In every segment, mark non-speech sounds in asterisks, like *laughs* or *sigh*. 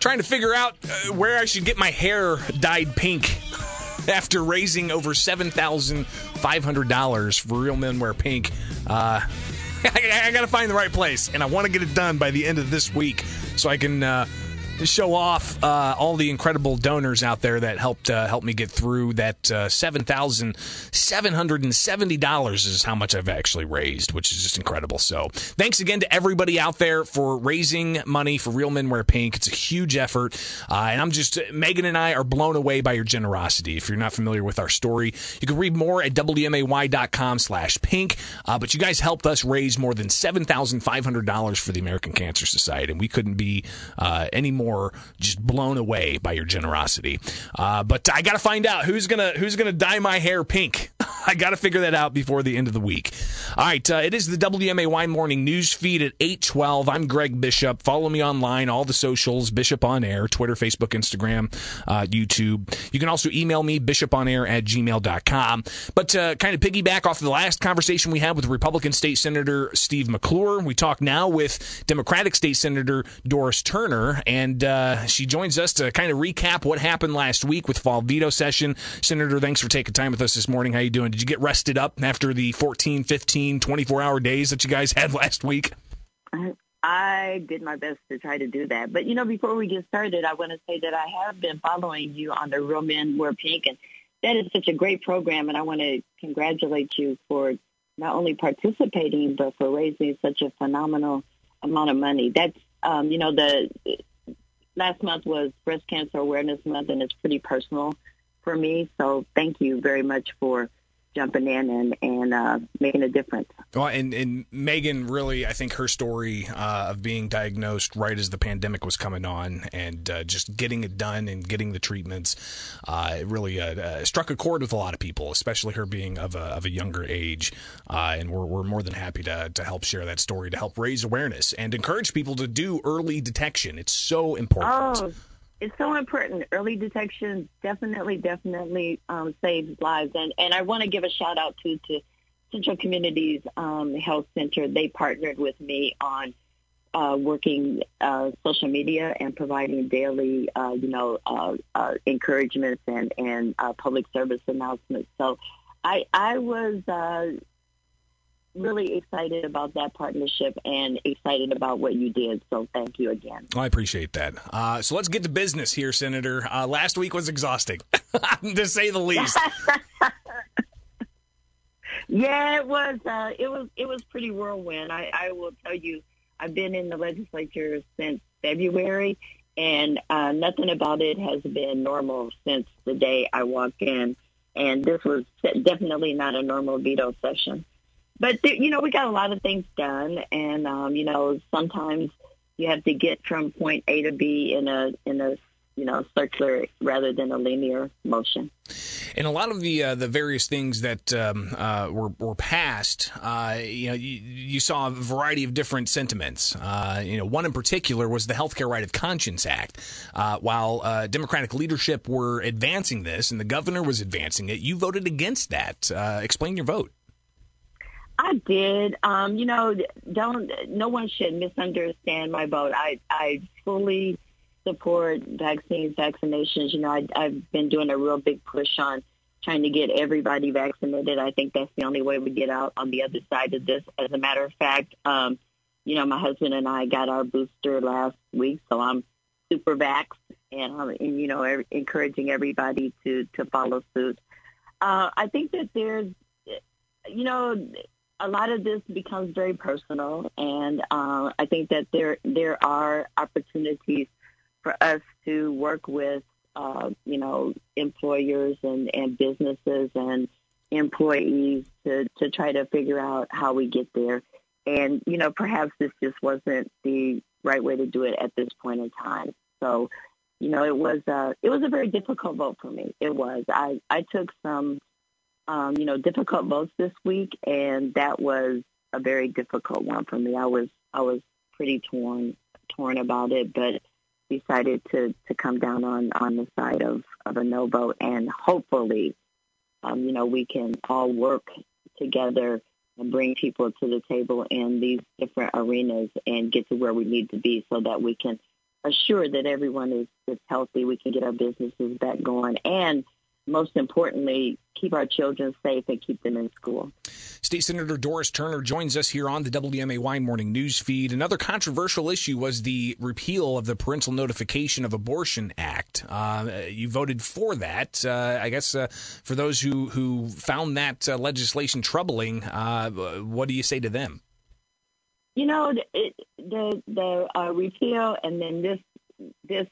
trying to figure out uh, where I should get my hair dyed pink after raising over $7,500 for Real Men Wear Pink. Uh, *laughs* I, I got to find the right place, and I want to get it done by the end of this week so I can. Show off uh, all the incredible donors out there that helped uh, help me get through that uh, seven thousand seven hundred and seventy dollars is how much I've actually raised, which is just incredible. So thanks again to everybody out there for raising money for Real Men Wear Pink. It's a huge effort, uh, and I'm just Megan and I are blown away by your generosity. If you're not familiar with our story, you can read more at wmay.com/pink. Uh, but you guys helped us raise more than seven thousand five hundred dollars for the American Cancer Society, and we couldn't be uh, any more more just blown away by your generosity. Uh, but I got to find out who's gonna who's gonna dye my hair pink. *laughs* I got to figure that out before the end of the week. All right, uh, it is the WMAY morning news feed at 8:12. I'm Greg Bishop. Follow me online, all the socials, Bishop on Air, Twitter, Facebook, Instagram, uh, YouTube. You can also email me, bishoponair at gmail.com. But uh, kind of piggyback off the last conversation we had with Republican State Senator Steve McClure, we talk now with Democratic State Senator Doris Turner, and uh, she joins us to kind of recap what happened last week with fall veto session. Senator, thanks for taking time with us this morning. How you doing? Did you get rested up after the 14, 15, 24 hour days that you guys *laughs* had last week? I did my best to try to do that. But, you know, before we get started, I want to say that I have been following you on the Real Men Wear Pink, and that is such a great program, and I want to congratulate you for not only participating, but for raising such a phenomenal amount of money. That's, um, you know, the last month was Breast Cancer Awareness Month, and it's pretty personal for me. So thank you very much for jumping in and and uh, making a difference. Well, and and Megan really, I think her story uh, of being diagnosed right as the pandemic was coming on, and uh, just getting it done and getting the treatments, uh, it really uh, uh, struck a chord with a lot of people, especially her being of a of a younger age. and we're we're more than happy to to help share that story to help raise awareness and encourage people to do early detection. It's so important. Oh it's so important. Early detection definitely, definitely um, saves lives. And, and I want to give a shout out to, to Central Counties um, Health Center. They partnered with me on uh, working uh, social media and providing daily, uh, you know, uh, uh, encouragements and, and uh, public service announcements. So I, I was really excited about that partnership and excited about what you did. So thank you again. I appreciate that. Uh, so let's get to business here, Senator. Uh, last week was exhausting, *laughs* to say the least. *laughs* yeah, it was. Uh, it was. It was pretty whirlwind. I, I will tell you. I've been in the legislature since February, and uh, nothing about it has been normal since the day I walked in. And this was definitely not a normal veto session but you know, we got a lot of things done, and um, you know, sometimes you have to get from point A to B in a in a you know circular rather than a linear motion. And a lot of the uh, the various things that um, uh, were were passed, uh, you know, you, you, saw a variety of different sentiments. Uh, you know, one in particular was the Healthcare Right of Conscience Act. Uh, while uh, Democratic leadership were advancing this, and the governor was advancing it, you voted against that. explain your vote. I did. Um, you know, don't no one should misunderstand my vote. I I fully support vaccines, vaccinations. You know, I, I've been doing a real big push on trying to get everybody vaccinated. I think that's the only way we get out on the other side of this. As a matter of fact, um, you know, my husband and I got our booster last week, so I'm super vaxxed, and I'm, and, you know, encouraging everybody to to follow suit. Uh, I think that there's, you know, a lot of this becomes very personal, and uh, I think that there there are opportunities for us to work with, uh, you know, employers and, and businesses and employees to, to try to figure out how we get there. And, you know, perhaps this just wasn't the right way to do it at this point in time. So, you know, it was a, it was a very difficult vote for me. It was. I, I took some um, you know, difficult votes this week, and that was a very difficult one for me. I was I was pretty torn torn about it, but decided to to come down on on the side of of a no vote, and hopefully, um, you know, we can all work together and bring people to the table in these different arenas and get to where we need to be, so that we can assure that everyone is, is healthy, we can get our businesses back going, and most importantly, keep our children safe and keep them in school. State Senator Doris Turner joins us here on the WMAY morning news feed. Another controversial issue was the repeal of the Parental Notification of Abortion Act. Uh, you voted for that. Uh, I guess uh, for those who, who found that uh, legislation troubling, uh, what do you say to them? You know, it, the the uh, repeal and then this this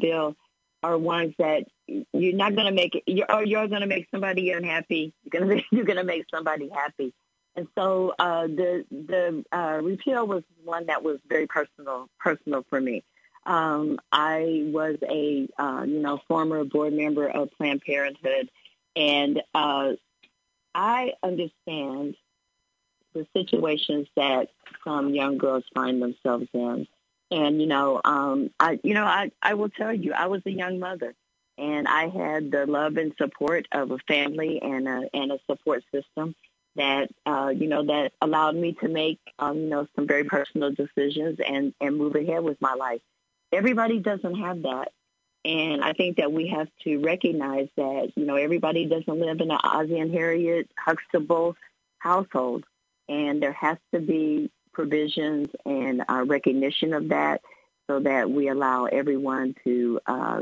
bill are ones that you're not going to make it. You're, or you're going to make somebody unhappy. You're going *laughs* to you're going to make somebody happy. And so uh, the the uh, repeal was one that was very personal personal for me. Um, I was a uh, you know former board member of Planned Parenthood, and uh, I understand the situations that some young girls find themselves in. And you know, um, I you know I I will tell you, I was a young mother, and I had the love and support of a family and a and a support system that uh, you know that allowed me to make um, you know some very personal decisions and and move ahead with my life. Everybody doesn't have that, and I think that we have to recognize that you know everybody doesn't live in an Ozzie and Harriet Huxtable household, and there has to be provisions and our recognition of that so that we allow everyone to uh,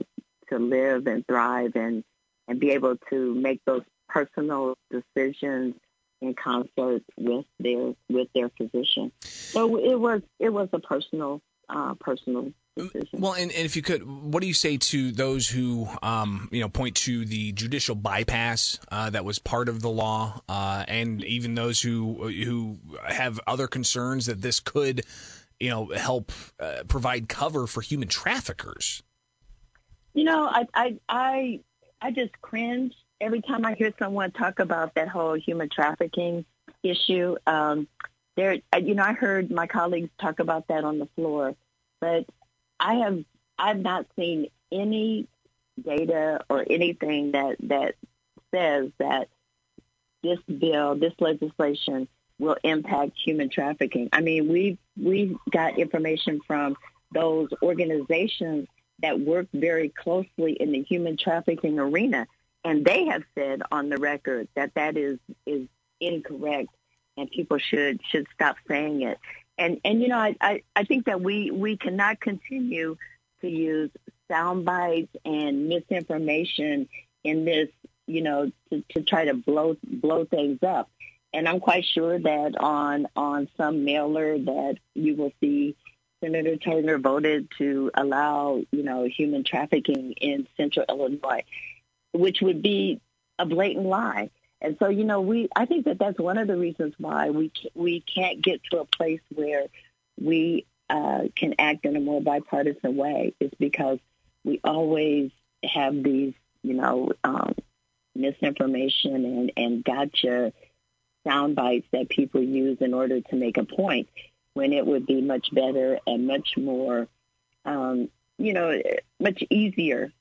to live and thrive and, and be able to make those personal decisions in concert with their with their physician. So it was it was a personal uh, personal decision. Well, and, and, if you could, what do you say to those who, um, you know, point to the judicial bypass uh, that was part of the law, uh, and even those who who have other concerns that this could, you know, help uh, provide cover for human traffickers? You know, I I I, I just cringe every time I hear someone talk about that whole human trafficking issue. Um, there, you know, I heard my colleagues talk about that on the floor, but I have I've not seen any data or anything that that says that this bill, this legislation will impact human trafficking. I mean, we we got information from those organizations that work very closely in the human trafficking arena, and they have said on the record that that is is incorrect, and people should should stop saying it and and you know I, I, I think that we we cannot continue to use sound bites and misinformation in this you know to, to try to blow blow things up and I'm quite sure that on on some mailer that you will see Senator Turner voted to allow you know human trafficking in Central Illinois, which would be a blatant lie. And so, you know, we I think that that's one of the reasons why we we can't get to a place where we uh, can act in a more bipartisan way is because we always have these, you know, um, misinformation and, and gotcha sound bites that people use in order to make a point when it would be much better and much more, um, you know, much easier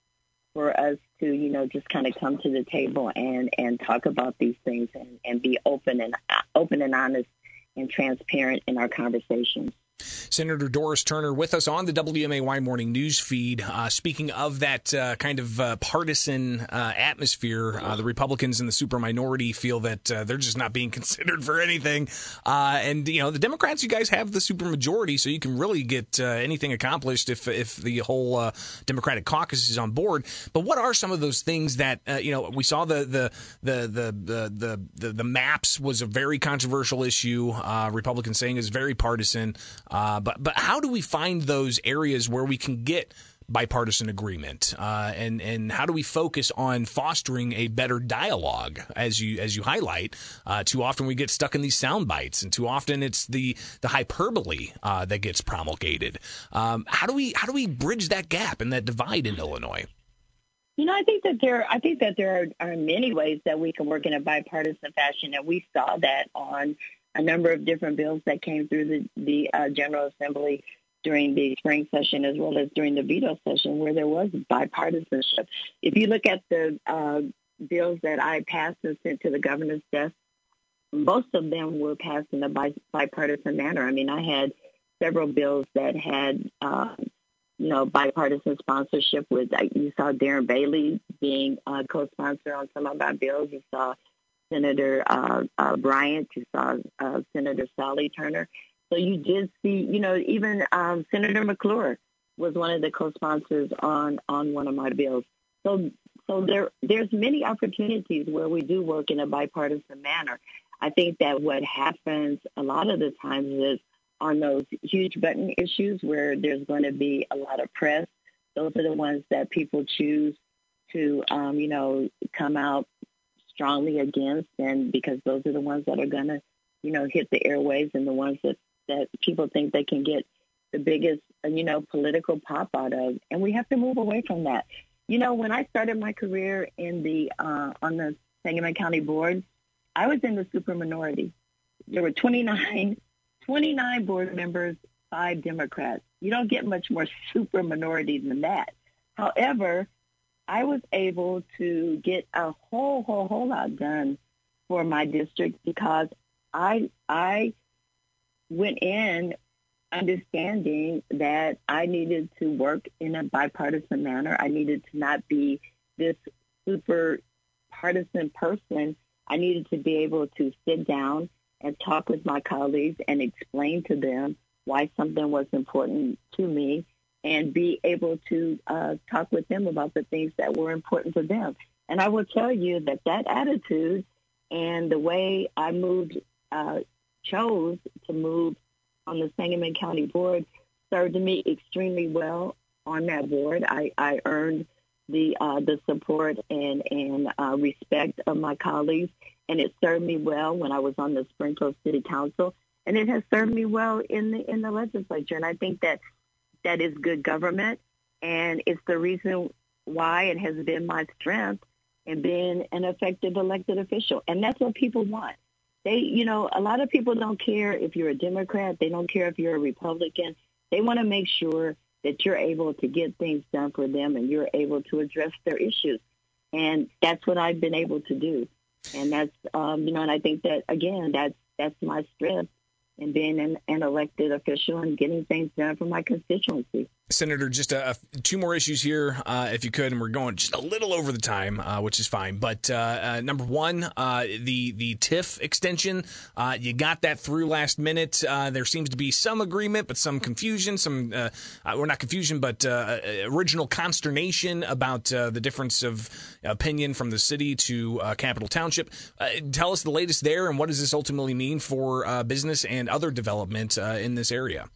for us to, you know, just kind of come to the table and, and talk about these things and, and be open and uh, open and honest and transparent in our conversations. Senator Doris Turner with us on the WMAY morning news feed. Uh, speaking of that uh, kind of uh, partisan uh, atmosphere, uh, the Republicans in the super minority feel that uh, they're just not being *laughs* considered for anything. and, you know, the Democrats, you guys have the super majority, so you can really get anything accomplished if, if the whole Democratic caucus is on board. But what are some of those things that, you know, we saw the, the, the, the, the, the, the, maps was a very controversial issue. Republicans saying is very partisan. Uh, but but how do we find those areas where we can get bipartisan agreement, uh, and and how do we focus on fostering a better dialogue? As you as you highlight, uh, too often we get stuck in these sound bites, and too often it's the the hyperbole uh, that gets promulgated. Um, how do we how do we bridge that gap and that divide in Illinois? You know, I think that there, I think that there are, are many ways that we can work in a bipartisan fashion, and we saw that on a number of different bills that came through the, the uh, General Assembly during the spring session as well as during the veto session where there was bipartisanship. If you look at the uh, bills that I passed and sent to the governor's desk, most of them were passed in a bipartisan manner. I mean, I had several bills that had uh, you know, bipartisan sponsorship with, you saw Darren Bailey being a co-sponsor on some of our bills. You saw Senator uh, uh, Bryant. You saw uh, Senator Sally Turner. So you did see, you know, even um, Senator McClure was one of the co-sponsors on on one of my bills. So so there there's many opportunities where we do work in a bipartisan manner. I think that what happens a lot of the times is on those huge button issues where there's going to be a lot of press. Those are the ones that people choose to, um, you know, come out strongly against, and because those are the ones that are going to, you know, hit the airwaves and the ones that that people think they can get the biggest, uh, you know, political pop out of, and we have to move away from that. You know, when I started my career in the uh, on the Sangamon County Board, I was in the super minority. There were 29 29 board members, five Democrats. You don't get much more super minority than that. However, I was able to get a whole, whole, whole lot done for my district because I I went in understanding that I needed to work in a bipartisan manner. I needed to not be this super partisan person. I needed to be able to sit down and talk with my colleagues and explain to them why something was important to me and be able to uh, talk with them about the things that were important to them. And I will tell you that that attitude and the way I moved, uh, chose to move on the Sangamon County Board served me extremely well on that board. I, I earned the uh, the support and and uh, respect of my colleagues, and it served me well when I was on the Springfield City Council, and it has served me well in the in the legislature. And I think that that is good government, and it's the reason why it has been my strength in being an effective elected official, and that's what people want. They, you know, a lot of people don't care if you're a Democrat. They don't care if you're a Republican. They want to make sure that you're able to get things done for them and you're able to address their issues. And that's what I've been able to do. And that's, um, you know, and I think that, again, that's, that's my strength in being an, an elected official and getting things done for my constituency. Senator, just a, a, two more issues here, uh, if you could, and we're going just a little over the time, uh, which is fine. But uh, uh number one, uh, the the TIF extension, uh, you got that through last minute. there seems to be some agreement, but some confusion. Some, we're not confusion, but original consternation about the difference of opinion from the city to Capital Township. tell us the latest there, and what does this ultimately mean for business and other development in this area?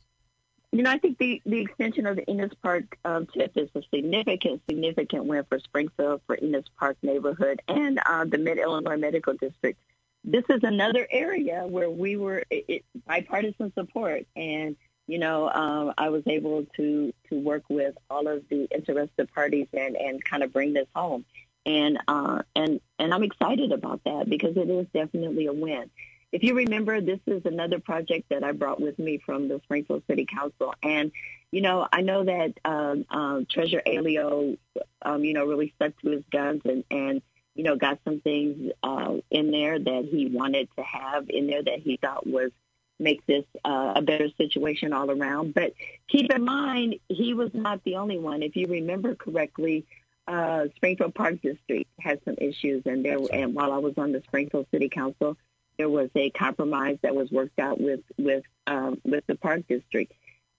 You know, I think the, the extension of the Enos Park um, TIF is a significant, significant win for Springfield, for Enos Park neighborhood, and uh, the Mid Illinois Medical District. This is another area where we were it, it, bipartisan support, and you know, um, I was able to to work with all of the interested parties and and kind of bring this home, and uh, and and I'm excited about that because it is definitely a win if you remember, this is another project that I brought with me from the Springfield City Council. And, you know, I know that um, um, Treasurer Aiello, um, you know, really stuck to his guns and, and you know, got some things uh, in there that he wanted to have in there that he thought was make this uh, a better situation all around. But keep in mind, he was not the only one. If you remember correctly, uh, Springfield Park District had some issues, and there. And while I was on the Springfield City Council, there was a compromise that was worked out with with um, with the park district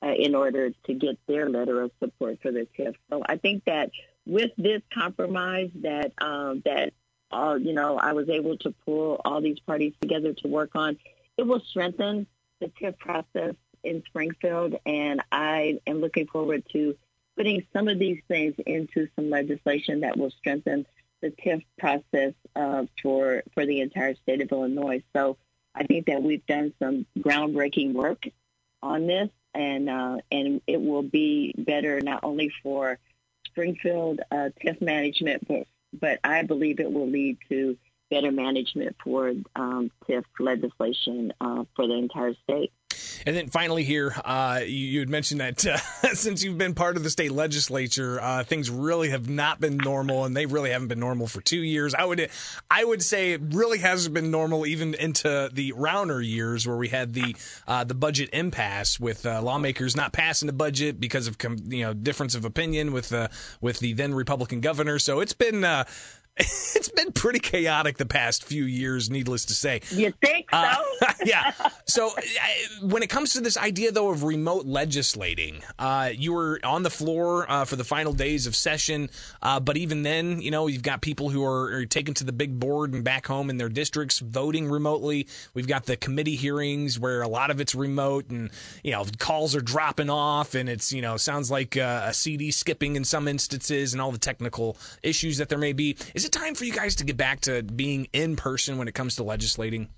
uh, in order to get their letter of support for the TIF. So I think that with this compromise, that um, that all you know, I was able to pull all these parties together to work on. It will strengthen the TIF process in Springfield, and I am looking forward to putting some of these things into some legislation that will strengthen the TIF process uh, for for the entire state of Illinois. So I think that we've done some groundbreaking work on this, and uh, and it will be better not only for Springfield uh, TIF management, but but I believe it will lead to better management for um, TIF legislation uh, for the entire state. And then finally, here, uh, you, you, had mentioned that uh, *laughs* since you've been part of the state legislature, uh, things really have not been normal, and they really haven't been normal for two years. I would, I would say, it really hasn't been normal even into the Rauner years, where we had the uh, the budget impasse with uh, lawmakers not passing the budget because of you know difference of opinion with uh, with the then Republican governor. So it's been *laughs* it's been pretty chaotic the past few years, needless to say. You think *laughs* so? Uh, yeah. So when it comes to this idea, though, of remote legislating, uh, you were on the floor uh, for the final days of session, uh, but even then, you know, you've got people who are, are, taken to the big board and back home in their districts voting remotely. We've got the committee hearings where a lot of it's remote, and you know, calls are dropping off, and it's you know sounds like uh, a CD skipping in some instances, and all the technical issues that there may be. Is is it time for you guys to get back to being in person when it comes to legislating?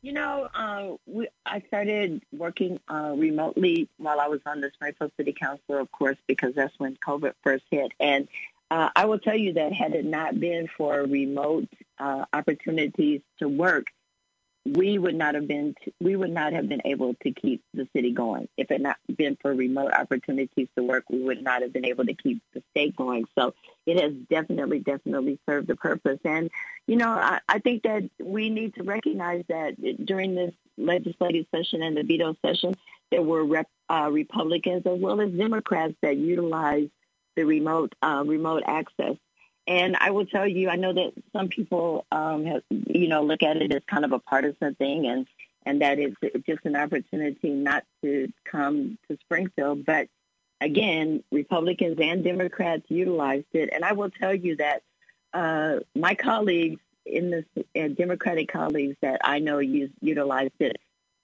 You know, uh, we, I started working uh, remotely while I was on the Springfield City Council, of course, because that's when COVID first hit. And uh, I will tell you that had it not been for remote uh, opportunities to work, we would not have been we would not have been able to keep the city going. If it not been for remote opportunities to work we would not have been able to keep the state going. So it has definitely definitely served a purpose. And you know i, I think that we need to recognize that during this legislative session and the veto session there were rep, uh, republicans as well as democrats that utilized the remote uh, remote access and I will tell you, I know that some people, um, have, you know, look at it as kind of a partisan thing, and and that it's just an opportunity not to come to Springfield. But again, Republicans and Democrats utilized it, and I will tell you that uh, my colleagues in the uh, Democratic colleagues that I know use, utilized it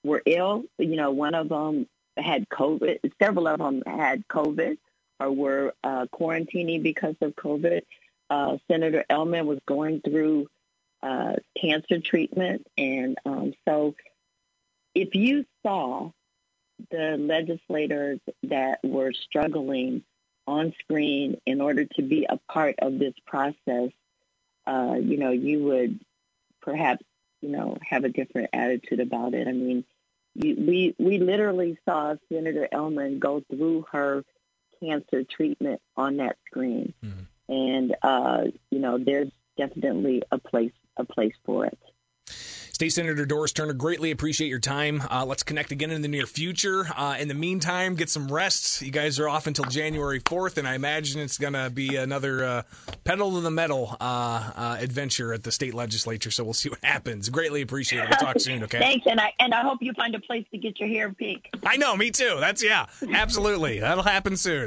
were ill. You know, one of them had COVID. Several of them had COVID or were uh, quarantining because of COVID uh, Senator Ellman was going through uh, cancer treatment. And um, so if you saw the legislators that were struggling on screen in order to be a part of this process, uh, you know, you would perhaps, you know, have a different attitude about it. I mean, you, we we literally saw Senator Ellman go through her cancer treatment on that screen. Mm-hmm and uh, you know there's definitely a place a place for it. State Senator Doris Turner, greatly appreciate your time. Uh, let's connect again in the near future. Uh, in the meantime, get some rest. You guys are off until January 4th, and I imagine it's going to be another uh, pedal to the metal uh, uh, adventure at the state legislature. So we'll see what happens. Greatly appreciate it. We'll talk soon. Okay. *laughs* Thanks, and I and I hope you find a place to get your hair pink. I know, me too. That's yeah, absolutely. That'll happen soon.